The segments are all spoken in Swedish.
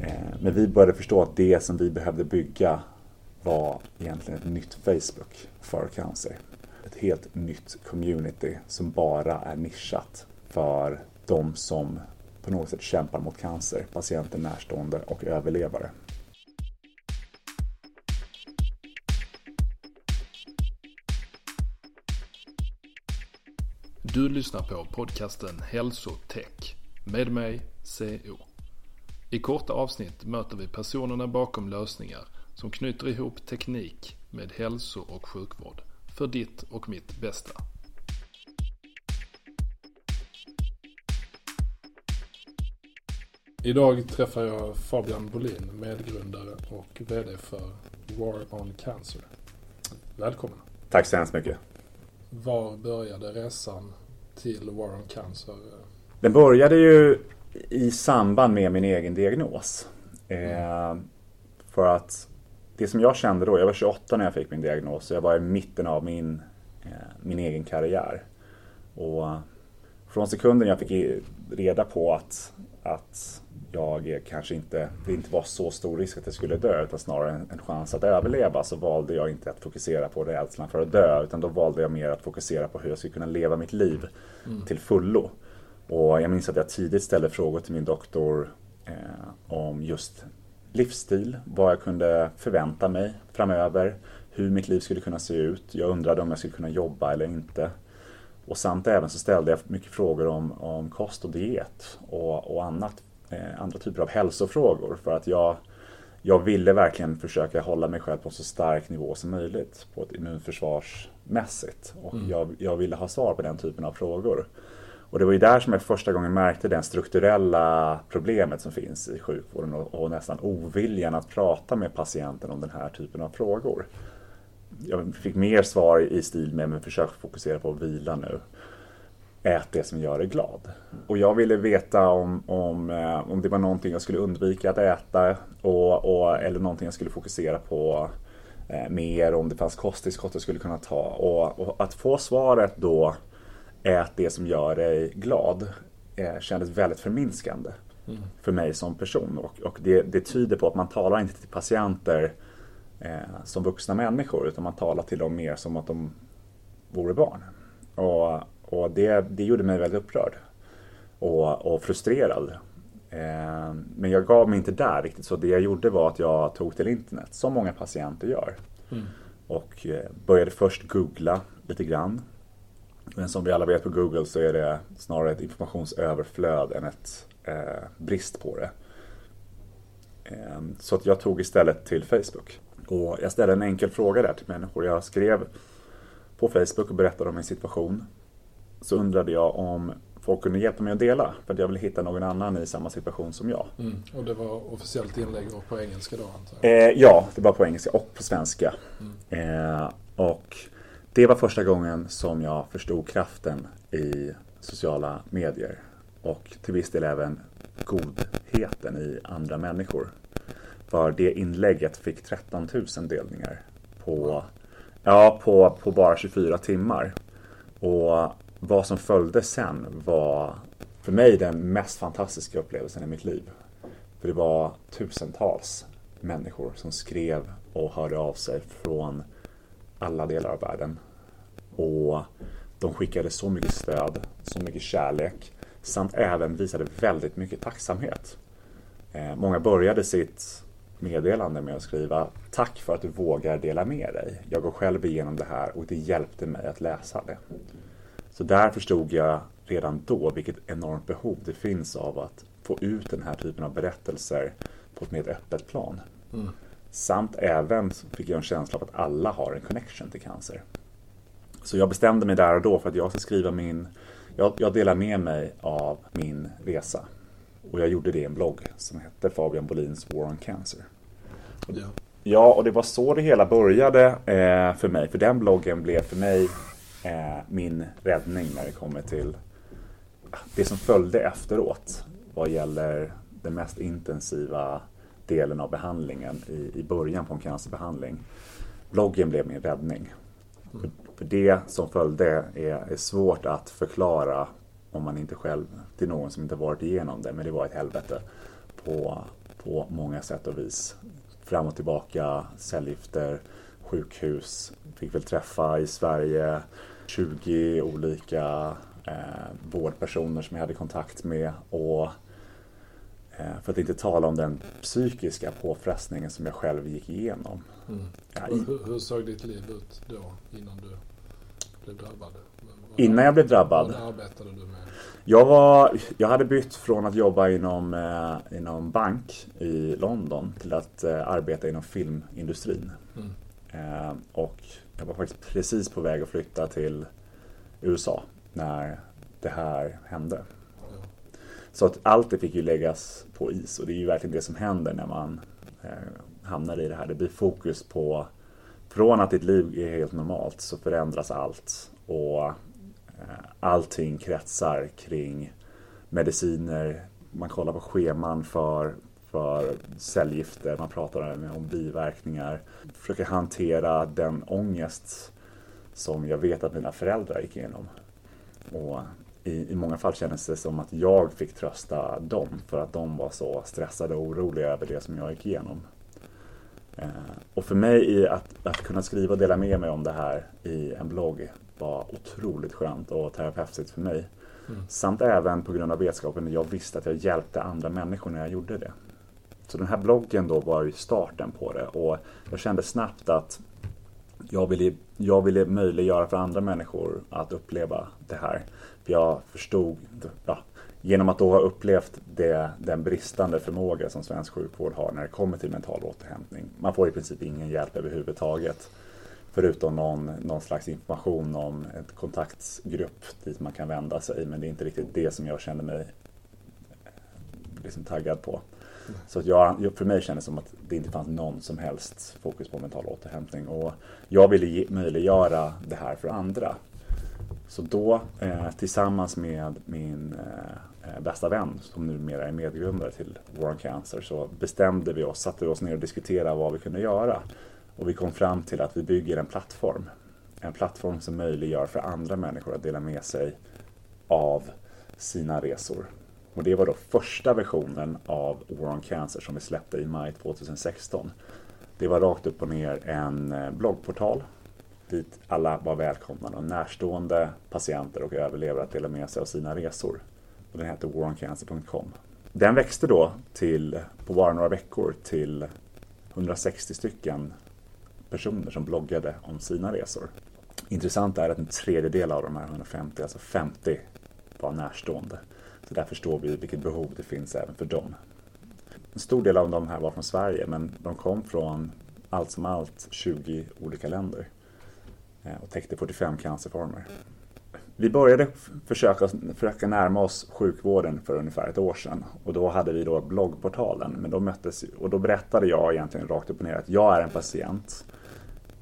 Eh, men vi började förstå att det som vi behövde bygga var egentligen ett nytt Facebook för cancer. Ett helt nytt community som bara är nischat för de som på något sätt kämpar mot cancer, patienter, närstående och överlevare. Du lyssnar på podcasten Hälsotech med mig CO. I korta avsnitt möter vi personerna bakom lösningar som knyter ihop teknik med hälso och sjukvård för ditt och mitt bästa. Idag träffar jag Fabian Bolin, medgrundare och VD för War on Cancer. Välkommen! Tack så hemskt mycket. Var började resan till War on Cancer? Den började ju i samband med min egen diagnos. Eh, för att det som jag kände då, jag var 28 när jag fick min diagnos och jag var i mitten av min, eh, min egen karriär. Och från sekunden jag fick reda på att, att jag kanske inte, det inte var så stor risk att jag skulle dö utan snarare en, en chans att överleva så valde jag inte att fokusera på rädslan för att dö utan då valde jag mer att fokusera på hur jag skulle kunna leva mitt liv till fullo. Och jag minns att jag tidigt ställde frågor till min doktor eh, om just livsstil, vad jag kunde förvänta mig framöver, hur mitt liv skulle kunna se ut. Jag undrade om jag skulle kunna jobba eller inte. Och samt även så ställde jag mycket frågor om, om kost och diet och, och annat, eh, andra typer av hälsofrågor för att jag, jag ville verkligen försöka hålla mig själv på en så stark nivå som möjligt på ett immunförsvarsmässigt. Och jag, jag ville ha svar på den typen av frågor. Och det var ju där som jag första gången märkte det strukturella problemet som finns i sjukvården och, och nästan oviljan att prata med patienten om den här typen av frågor. Jag fick mer svar i stil med men försök fokusera på att vila nu. Ät det som gör dig glad. Och jag ville veta om, om, eh, om det var någonting jag skulle undvika att äta och, och, eller någonting jag skulle fokusera på eh, mer, om det fanns kosttillskott jag skulle kunna ta. Och, och att få svaret då ät det som gör dig glad eh, kändes väldigt förminskande för mig som person. Och, och det, det tyder på att man talar inte till patienter eh, som vuxna människor utan man talar till dem mer som att de vore barn. Och, och det, det gjorde mig väldigt upprörd och, och frustrerad. Eh, men jag gav mig inte där riktigt så det jag gjorde var att jag tog till internet som många patienter gör. Och eh, började först googla lite grann. Men som vi alla vet på Google så är det snarare ett informationsöverflöd än ett eh, brist på det. Eh, så jag tog istället till Facebook. Och jag ställde en enkel fråga där till människor. Jag skrev på Facebook och berättade om min situation. Så undrade jag om folk kunde hjälpa mig att dela. För att jag ville hitta någon annan i samma situation som jag. Mm. Och det var officiellt inlägg och på engelska då antar jag? Eh, ja, det var på engelska och på svenska. Eh, och det var första gången som jag förstod kraften i sociala medier. Och till viss del även godheten i andra människor. För det inlägget fick 13 000 delningar på, ja, på, på bara 24 timmar. Och vad som följde sen var för mig den mest fantastiska upplevelsen i mitt liv. För det var tusentals människor som skrev och hörde av sig från alla delar av världen. Och de skickade så mycket stöd, så mycket kärlek samt även visade väldigt mycket tacksamhet. Eh, många började sitt meddelande med att skriva Tack för att du vågar dela med dig. Jag går själv igenom det här och det hjälpte mig att läsa det. Så där förstod jag redan då vilket enormt behov det finns av att få ut den här typen av berättelser på ett mer öppet plan. Mm. Samt även fick jag en känsla av att alla har en connection till cancer. Så jag bestämde mig där och då för att jag ska skriva min, jag, jag delar med mig av min resa. Och jag gjorde det i en blogg som hette Fabian Bolins War on Cancer. Ja. ja, och det var så det hela började eh, för mig. För den bloggen blev för mig eh, min räddning när det kommer till det som följde efteråt vad gäller den mest intensiva delen av behandlingen i, i början på en cancerbehandling. Bloggen blev min räddning. Mm. För, för, det som följde är, är, svårt att förklara om man inte själv, till någon som inte varit igenom det, men det var ett helvete på, på många sätt och vis. Fram och tillbaka, cellgifter, sjukhus, fick väl träffa i Sverige 20 olika eh, vårdpersoner som jag hade kontakt med och för att inte tala om den psykiska påfrestningen som jag själv gick igenom. Mm. Ja, i... hur, hur, såg ditt liv ut då innan du blev drabbad? Vad, innan jag blev drabbad? Vad arbetade du med? Jag, var, jag hade bytt från att jobba inom, eh, inom bank i London till att eh, arbeta inom filmindustrin. Mm. Eh, och jag var faktiskt precis på väg att flytta till USA när det här hände. Så att allt det fick ju läggas på is och det är ju verkligen det som händer när man eh, hamnar i det här. Det blir fokus på, från att ditt liv är helt normalt så förändras allt och eh, allting kretsar kring mediciner, man kollar på scheman för, för cellgifter, man pratar om biverkningar, försöker hantera den ångest som jag vet att mina föräldrar gick igenom. Och i, i många fall kändes det som att jag fick trösta dem för att de var så stressade och oroliga över det som jag gick igenom. Eh, och för mig att, att kunna skriva och dela med mig om det här i en blogg var otroligt skönt och terapeutiskt för mig. Mm. Samt även på grund av vetskapen att jag visste att jag hjälpte andra människor när jag gjorde det. Så den här bloggen då var ju starten på det och jag kände snabbt att jag ville, jag ville möjliggöra för andra människor att uppleva det här jag förstod, ja, genom att då ha upplevt det, den bristande förmåga som svensk sjukvård har när det kommer till mental återhämtning. Man får i princip ingen hjälp överhuvudtaget. Förutom någon, någon slags information om ett kontaktgrupp dit man kan vända sig. Men det är inte riktigt det som jag känner mig eh, liksom taggad på. Så att jag, för mig kändes det som att det inte fanns någon som helst fokus på mental återhämtning. Och jag ville ge, möjliggöra det här för andra. Så då eh, tillsammans med min eh, eh, bästa vän som numera är medgrundare till War on Cancer så bestämde vi oss, satte oss ner och diskuterade vad vi kunde göra. Och vi kom fram till att vi bygger en plattform. En plattform som möjliggör för andra människor att dela med sig av sina resor. Och det var då första versionen av War on Cancer som vi släppte i maj 2016. Det var rakt upp och ner en eh, bloggportal dit alla var välkomna och närstående patienter och överlevare att dela med sig av sina resor. Och den heter waroncancer.com. Den växte då till, på bara några veckor till 160 stycken personer som bloggade om sina resor. Intressant är att en tredjedel av de här 150, alltså 50, var närstående. Så där förstår vi vilket behov det finns även för dem. En stor del av de här var från Sverige men de kom från allt som allt 20 olika länder. Eh, och täckte 45 cancerformer. Vi började försöka, försöka närma oss sjukvården för ungefär ett år sedan och då hade vi då bloggportalen men då möttes och då berättade jag egentligen rakt upp och ner att jag är en patient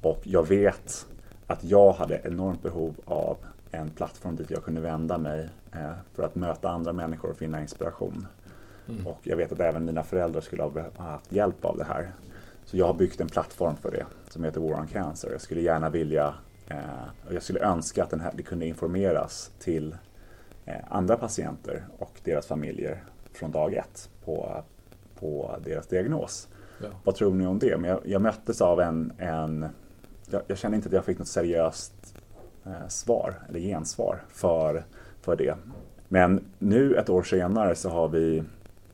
och jag vet att jag hade enormt behov av en plattform dit jag kunde vända mig eh, för att möta andra människor och finna inspiration. Mm. Och jag vet att även mina föräldrar skulle ha haft hjälp av det här. Så jag har byggt en plattform för det som heter War on Cancer. Jag skulle gärna vilja Eh, jag skulle önska att den här, det kunde informeras till eh, andra patienter och deras familjer från dag ett på, på deras diagnos. Ja. Vad tror ni om det? Men jag, jag möttes av en, en jag, jag, kände inte att jag fick något seriöst svar eller gensvar för, för det. Men nu ett år senare så har vi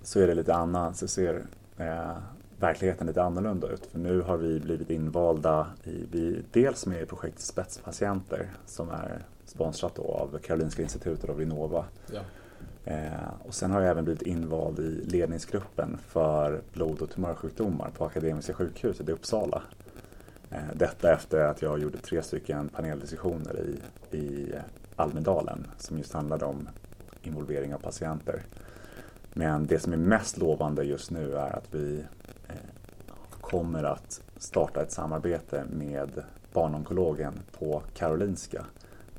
så är det lite annat, så ser eh, verkligheten lite annorlunda ut. För nu har vi blivit invalda i, vi, dels med i projektet Spetspatienter som är sponsrat av Karolinska Institutet och Vinnova. Ja. Eh, och sen har jag även blivit invald i ledningsgruppen för blod och tumörsjukdomar på Akademiska sjukhuset i Uppsala. Eh, detta efter att jag gjorde tre stycken paneldiskussioner i, i Almedalen som just handlade om involvering av patienter. Men det som är mest lovande just nu är att vi eh, kommer att starta ett samarbete med barnonkologen på Karolinska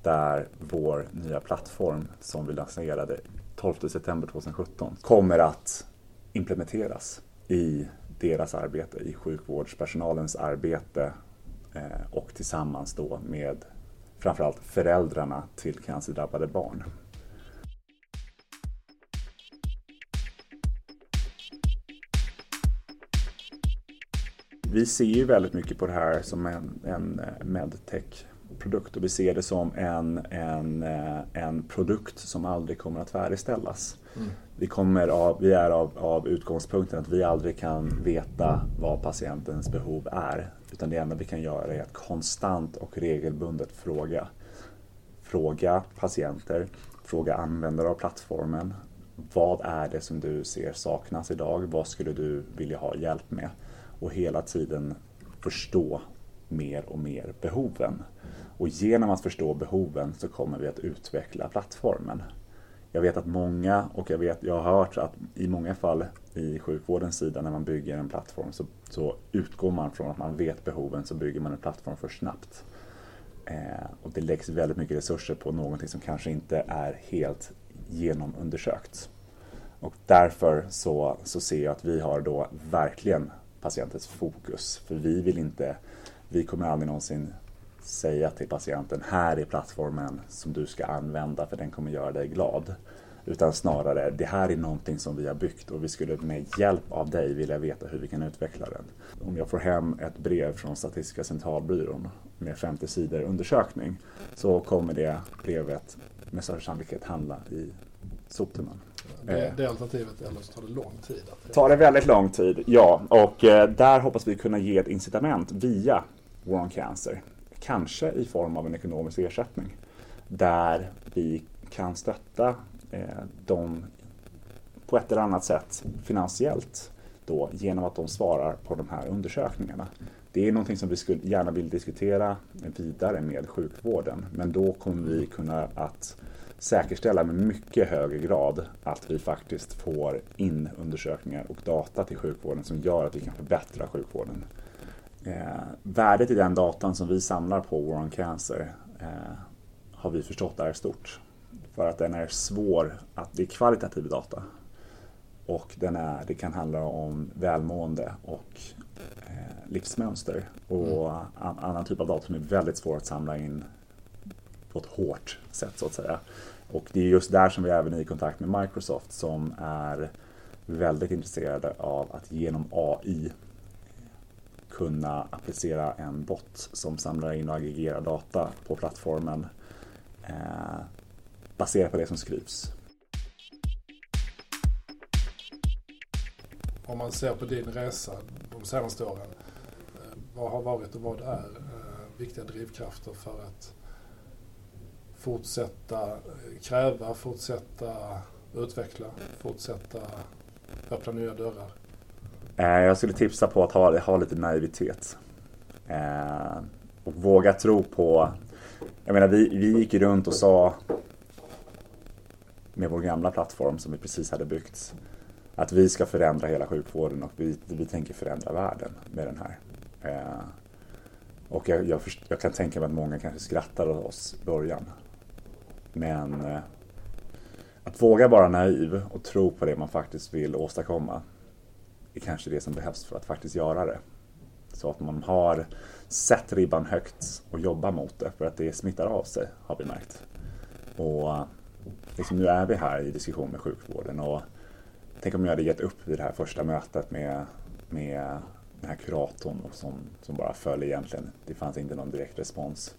där vår nya plattform som vi lanserade 12 september 2017 kommer att implementeras i deras arbete, i sjukvårdspersonalens arbete eh, och tillsammans då med framförallt föräldrarna till cancerdrabbade barn. Vi ser ju väldigt mycket på det här som en, en eh, medtech produkt och vi ser det som en, en, eh, en produkt som aldrig kommer att färdigställas. Mm. Vi, kommer av, vi är av, av utgångspunkten att vi aldrig kan veta vad patientens behov är. Utan det enda vi kan göra är att konstant och regelbundet fråga. Fråga patienter, fråga användare av plattformen. Vad är det som du ser saknas idag? Vad skulle du vilja ha hjälp med? Och hela tiden förstå mer och mer behoven. Och genom att förstå behoven så kommer vi att utveckla plattformen. Jag vet att många, och jag, vet, jag har hört att i många fall i sjukvårdens sida när man bygger en plattform så, så utgår man från att man vet behoven så bygger man en plattform för snabbt. Eh, och det läggs väldigt mycket resurser på någonting som kanske inte är helt genomundersökt. Och därför så, så ser jag att vi har då verkligen patientens fokus. För vi vill inte, vi kommer aldrig någonsin säga till patienten här är plattformen som du ska använda för den kommer göra dig glad. Utan snarare, det här är någonting som vi har byggt och vi skulle med hjälp av dig vilja veta hur vi kan utveckla den. Om jag får hem ett brev från Statistiska centralbyrån med 50 sidor undersökning så kommer det brevet med största sannolikhet hamna i soptunnan. Det, det alternativet, eller så tar det lång tid? Det tar det väldigt lång tid, ja. Och eh, där hoppas vi kunna ge ett incitament via War on Cancer kanske i form av en ekonomisk ersättning. Där vi kan stötta eh, dem på ett eller annat sätt finansiellt då, genom att de svarar på de här undersökningarna. Det är någonting som vi skulle gärna vill diskutera vidare med sjukvården men då kommer vi kunna att säkerställa med mycket högre grad att vi faktiskt får in undersökningar och data till sjukvården som gör att vi kan förbättra sjukvården Eh, värdet i den datan som vi samlar på War on Cancer eh, har vi förstått är stort. För att den är svår, att det är kvalitativ data. Och den är, det kan handla om välmående och eh, livsmönster. Och mm. an, annan typ av data som är väldigt svår att samla in på ett hårt sätt så att säga. Och det är just där som vi även är i kontakt med Microsoft som är väldigt intresserade av att genom AI kunna applicera en bot som samlar in och aggregerar data på plattformen eh, baserat på det som skrivs. Om man ser på din resa de senaste åren, eh, vad har varit och vad är eh, viktiga drivkrafter för att fortsätta eh, kräva, fortsätta utveckla, fortsätta öppna nya dörrar? Eh, jag skulle tipsa på att ha, ha lite naivitet. Eh, och våga tro på... Jag menar, vi, vi gick runt och sa med vår gamla plattform som vi precis hade byggt att vi ska förändra hela sjukvården och vi, vi tänker förändra världen med den här. Eh, och jag, jag, jag, kan tänka mig att många kanske skrattar åt oss i början. Men eh, att våga vara naiv och tro på det man faktiskt vill åstadkomma är kanske det som behövs för att faktiskt göra det. Så att man har sett ribban högt och jobbar mot det för att det smittar av sig har vi märkt. Och liksom nu är vi här i diskussion med sjukvården och tänk om jag hade gett upp vid det här första mötet med, med den här kuratorn som, som bara föll egentligen. Det fanns inte någon direkt respons.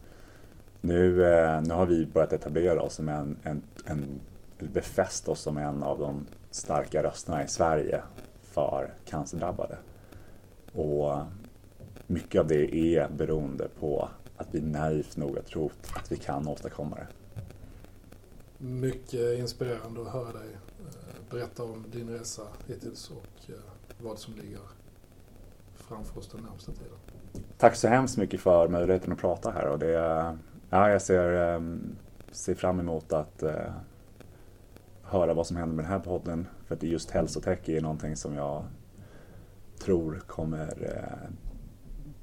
Nu, eh, nu har vi börjat etablera oss som en, en, en befäst oss som en av de starka rösterna i Sverige för cancerdrabbade. Och mycket av det är beroende på att vi naivt nog har trott att vi kan åstadkomma det. Mycket inspirerande att höra dig eh, berätta om din resa hittills och eh, vad som ligger framför oss den närmsta tiden. Tack så hemskt mycket för möjligheten att prata här och det, ja, jag ser, ehm, ser fram emot att höra vad som händer med den här podden. För att just hälsotech är någonting som jag tror kommer uh,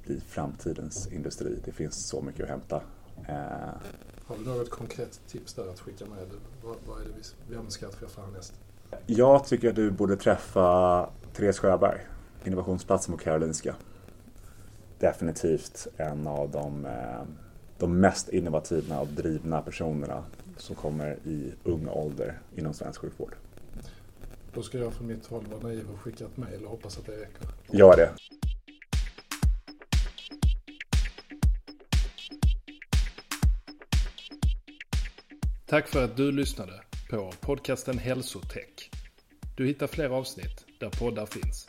bli framtidens industri. Det finns så mycket att hämta. Uh, har du något konkret tips där att skicka med? Vad, vad är det vi, vem ska jag träffa härnäst? Jag tycker att du borde träffa Therese Sjöberg, innovationsplatsen på Karolinska. Definitivt en av de, eh, de mest innovativa och drivna personerna som kommer i ung ålder inom svensk sjukvård. Då ska jag från mitt håll vara naiv och skicka ett mejl och hoppas att det räcker. Gör det. Tack för att du lyssnade på podcasten Hälsotech. Du hittar fler avsnitt där poddar finns.